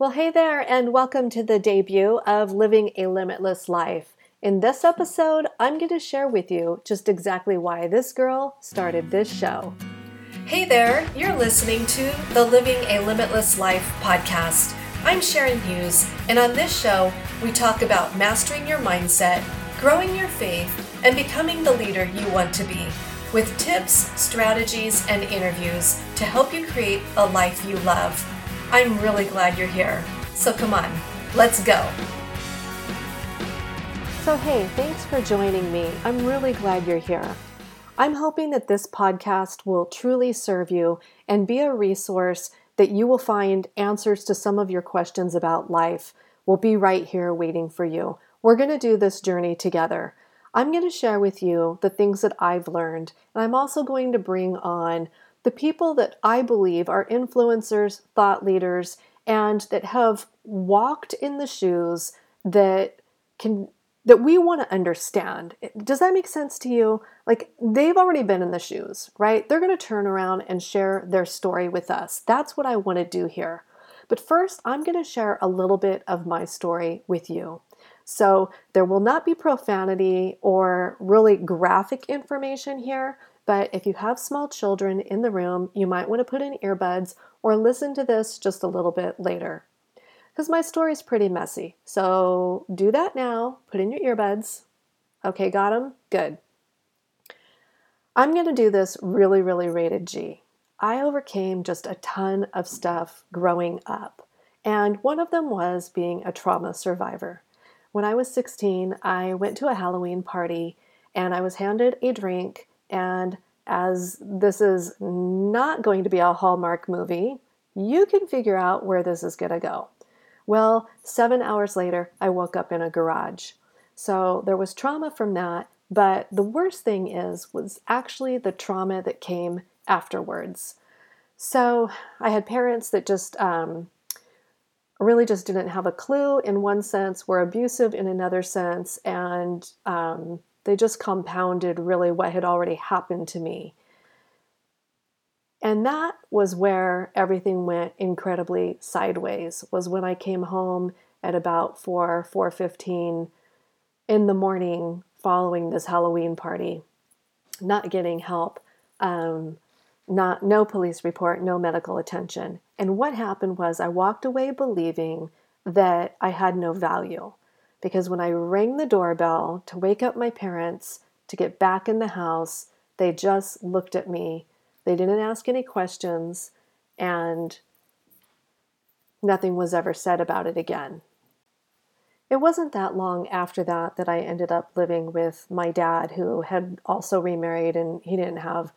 Well, hey there, and welcome to the debut of Living a Limitless Life. In this episode, I'm going to share with you just exactly why this girl started this show. Hey there, you're listening to the Living a Limitless Life podcast. I'm Sharon Hughes, and on this show, we talk about mastering your mindset, growing your faith, and becoming the leader you want to be, with tips, strategies, and interviews to help you create a life you love. I'm really glad you're here. So come on, let's go. So, hey, thanks for joining me. I'm really glad you're here. I'm hoping that this podcast will truly serve you and be a resource that you will find answers to some of your questions about life. We'll be right here waiting for you. We're going to do this journey together. I'm going to share with you the things that I've learned, and I'm also going to bring on the people that I believe are influencers, thought leaders, and that have walked in the shoes that can that we want to understand. Does that make sense to you? Like they've already been in the shoes, right? They're going to turn around and share their story with us. That's what I want to do here. But first, I'm going to share a little bit of my story with you. So, there will not be profanity or really graphic information here, but if you have small children in the room, you might want to put in earbuds or listen to this just a little bit later. Because my story is pretty messy. So do that now. Put in your earbuds. Okay, got them? Good. I'm going to do this really, really rated G. I overcame just a ton of stuff growing up. And one of them was being a trauma survivor. When I was 16, I went to a Halloween party and I was handed a drink and as this is not going to be a Hallmark movie, you can figure out where this is going to go. Well, seven hours later, I woke up in a garage. So there was trauma from that, but the worst thing is was actually the trauma that came afterwards. So I had parents that just um, really just didn't have a clue in one sense, were abusive in another sense, and um, they just compounded really what had already happened to me. And that was where everything went incredibly sideways. Was when I came home at about 4 4:15 in the morning following this Halloween party, not getting help, um, not no police report, no medical attention. And what happened was I walked away believing that I had no value because when I rang the doorbell to wake up my parents to get back in the house, they just looked at me. They didn't ask any questions, and nothing was ever said about it again. It wasn't that long after that that I ended up living with my dad, who had also remarried, and he didn't have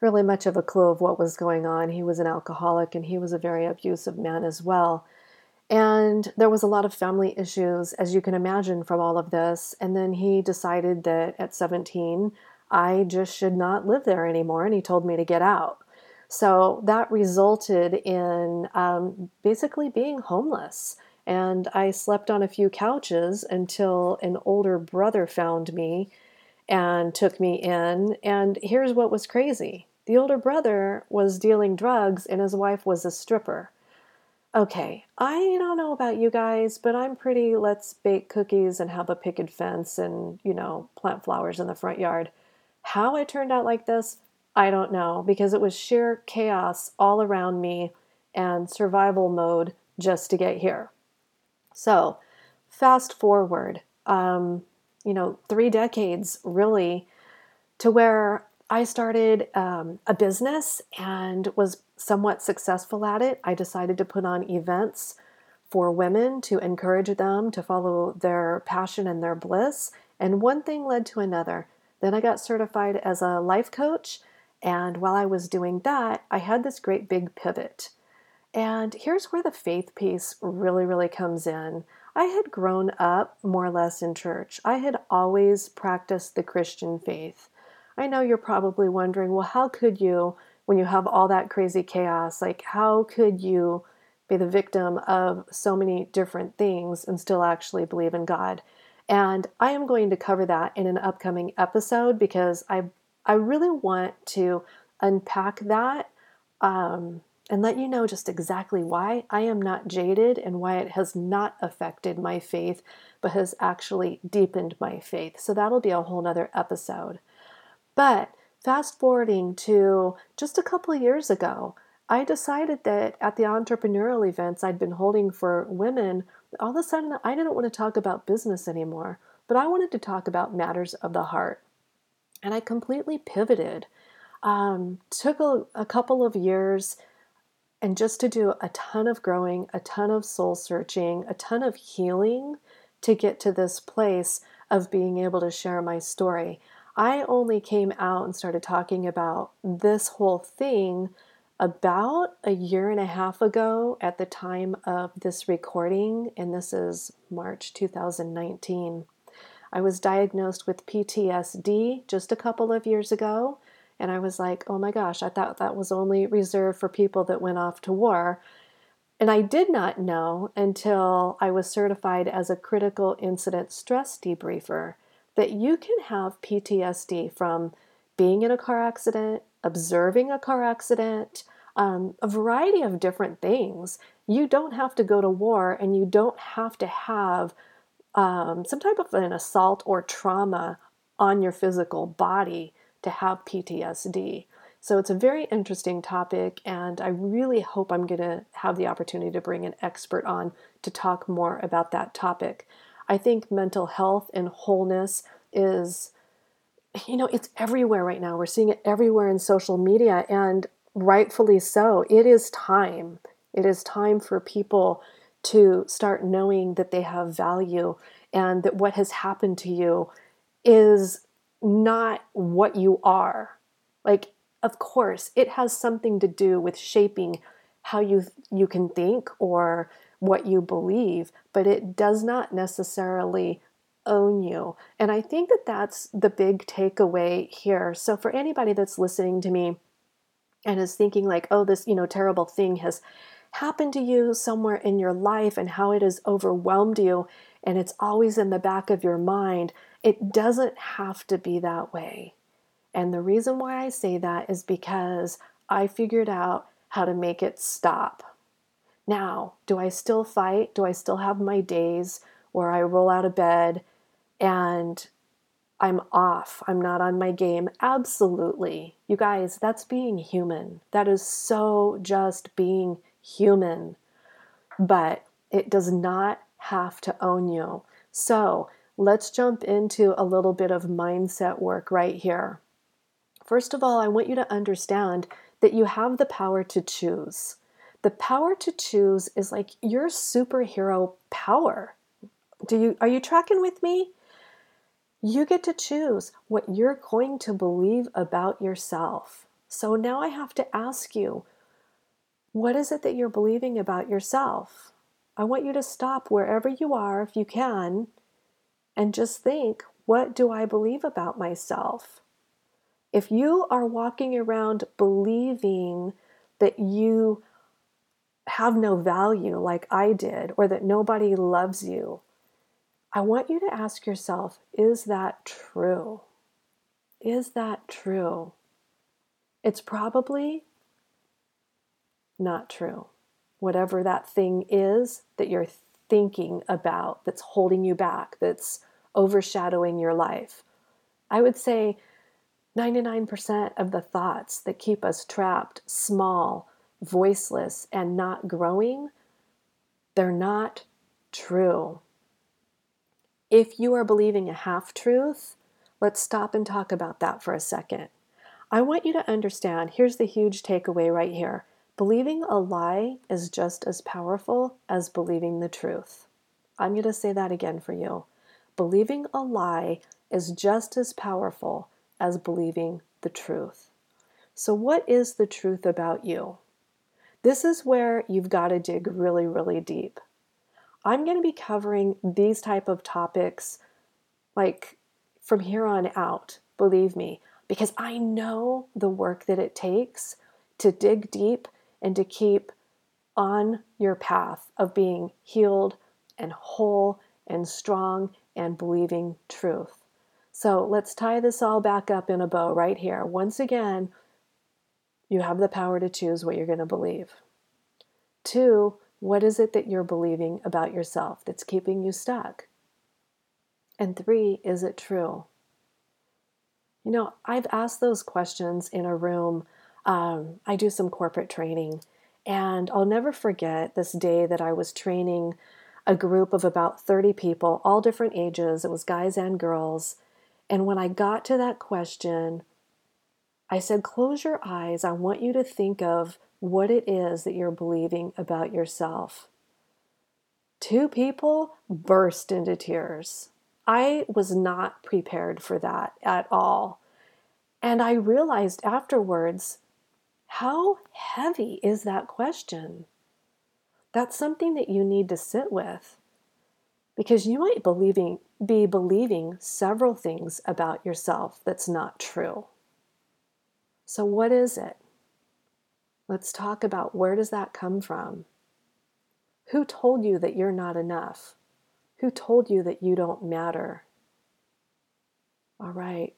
really much of a clue of what was going on. He was an alcoholic and he was a very abusive man as well. And there was a lot of family issues, as you can imagine, from all of this. And then he decided that at 17, I just should not live there anymore. And he told me to get out. So that resulted in um, basically being homeless. And I slept on a few couches until an older brother found me and took me in. And here's what was crazy the older brother was dealing drugs, and his wife was a stripper. Okay, I don't know about you guys, but I'm pretty let's bake cookies and have a picket fence and, you know, plant flowers in the front yard. How it turned out like this, I don't know, because it was sheer chaos all around me and survival mode just to get here. So, fast forward, um, you know, three decades really to where I started um, a business and was somewhat successful at it. I decided to put on events for women to encourage them to follow their passion and their bliss. And one thing led to another. Then I got certified as a life coach. And while I was doing that, I had this great big pivot. And here's where the faith piece really, really comes in. I had grown up more or less in church. I had always practiced the Christian faith. I know you're probably wondering, well, how could you, when you have all that crazy chaos, like, how could you be the victim of so many different things and still actually believe in God? And I am going to cover that in an upcoming episode because I, I really want to unpack that um, and let you know just exactly why I am not jaded and why it has not affected my faith, but has actually deepened my faith. So that'll be a whole nother episode. But fast forwarding to just a couple years ago, I decided that at the entrepreneurial events I'd been holding for women, all of a sudden I didn't want to talk about business anymore, but I wanted to talk about matters of the heart. And I completely pivoted. Um, took a, a couple of years and just to do a ton of growing, a ton of soul searching, a ton of healing to get to this place of being able to share my story. I only came out and started talking about this whole thing about a year and a half ago at the time of this recording, and this is March 2019. I was diagnosed with PTSD just a couple of years ago, and I was like, oh my gosh, I thought that was only reserved for people that went off to war. And I did not know until I was certified as a critical incident stress debriefer that you can have PTSD from being in a car accident, observing a car accident, um, a variety of different things. You don't have to go to war and you don't have to have um, some type of an assault or trauma on your physical body to have PTSD. So it's a very interesting topic, and I really hope I'm going to have the opportunity to bring an expert on to talk more about that topic. I think mental health and wholeness is, you know, it's everywhere right now. We're seeing it everywhere in social media, and rightfully so. It is time. It is time for people to start knowing that they have value and that what has happened to you is not what you are. Like, of course, it has something to do with shaping how you you can think or what you believe, but it does not necessarily own you. And I think that that's the big takeaway here. So for anybody that's listening to me and is thinking like, "Oh, this, you know, terrible thing has happened to you somewhere in your life and how it has overwhelmed you and it's always in the back of your mind," It doesn't have to be that way. And the reason why I say that is because I figured out how to make it stop. Now, do I still fight? Do I still have my days where I roll out of bed and I'm off? I'm not on my game? Absolutely. You guys, that's being human. That is so just being human. But it does not have to own you. So, let's jump into a little bit of mindset work right here. First of all, I want you to understand that you have the power to choose. The power to choose is like your superhero power. Do you are you tracking with me? You get to choose what you're going to believe about yourself. So now I have to ask you, what is it that you're believing about yourself? I want you to stop wherever you are if you can and just think what do I believe about myself? If you are walking around believing that you have no value like I did, or that nobody loves you, I want you to ask yourself is that true? Is that true? It's probably not true. Whatever that thing is that you're thinking about that's holding you back, that's overshadowing your life. I would say 99% of the thoughts that keep us trapped, small, voiceless, and not growing, they're not true. If you are believing a half truth, let's stop and talk about that for a second. I want you to understand here's the huge takeaway right here believing a lie is just as powerful as believing the truth. I'm going to say that again for you believing a lie is just as powerful as believing the truth. So, what is the truth about you? This is where you've got to dig really, really deep. I'm going to be covering these type of topics like from here on out, believe me, because I know the work that it takes to dig deep and to keep on your path of being healed and whole and strong and believing truth. So let's tie this all back up in a bow right here. Once again, You have the power to choose what you're going to believe. Two, what is it that you're believing about yourself that's keeping you stuck? And three, is it true? You know, I've asked those questions in a room. Um, I do some corporate training, and I'll never forget this day that I was training a group of about 30 people, all different ages. It was guys and girls. And when I got to that question, I said, Close your eyes. I want you to think of what it is that you're believing about yourself. Two people burst into tears. I was not prepared for that at all. And I realized afterwards how heavy is that question? That's something that you need to sit with because you might believing, be believing several things about yourself that's not true. So, what is it? Let's talk about where does that come from? Who told you that you're not enough? Who told you that you don't matter? All right.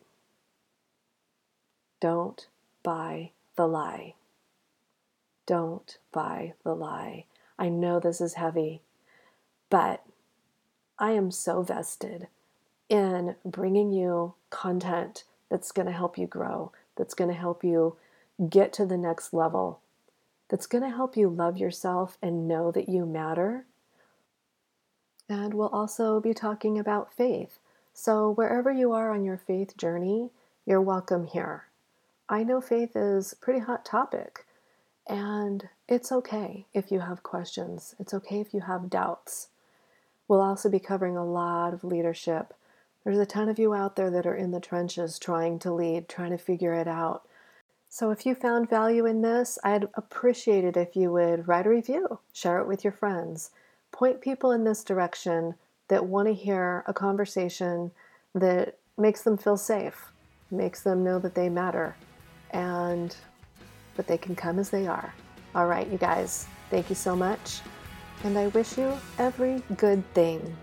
Don't buy the lie. Don't buy the lie. I know this is heavy, but I am so vested in bringing you content that's going to help you grow, that's going to help you get to the next level, that's going to help you love yourself and know that you matter. And we'll also be talking about faith. So, wherever you are on your faith journey, you're welcome here. I know faith is a pretty hot topic, and it's okay if you have questions. It's okay if you have doubts. We'll also be covering a lot of leadership. There's a ton of you out there that are in the trenches trying to lead, trying to figure it out. So if you found value in this, I'd appreciate it if you would write a review, share it with your friends, point people in this direction that want to hear a conversation that makes them feel safe, makes them know that they matter, and that they can come as they are. All right, you guys, thank you so much and I wish you every good thing.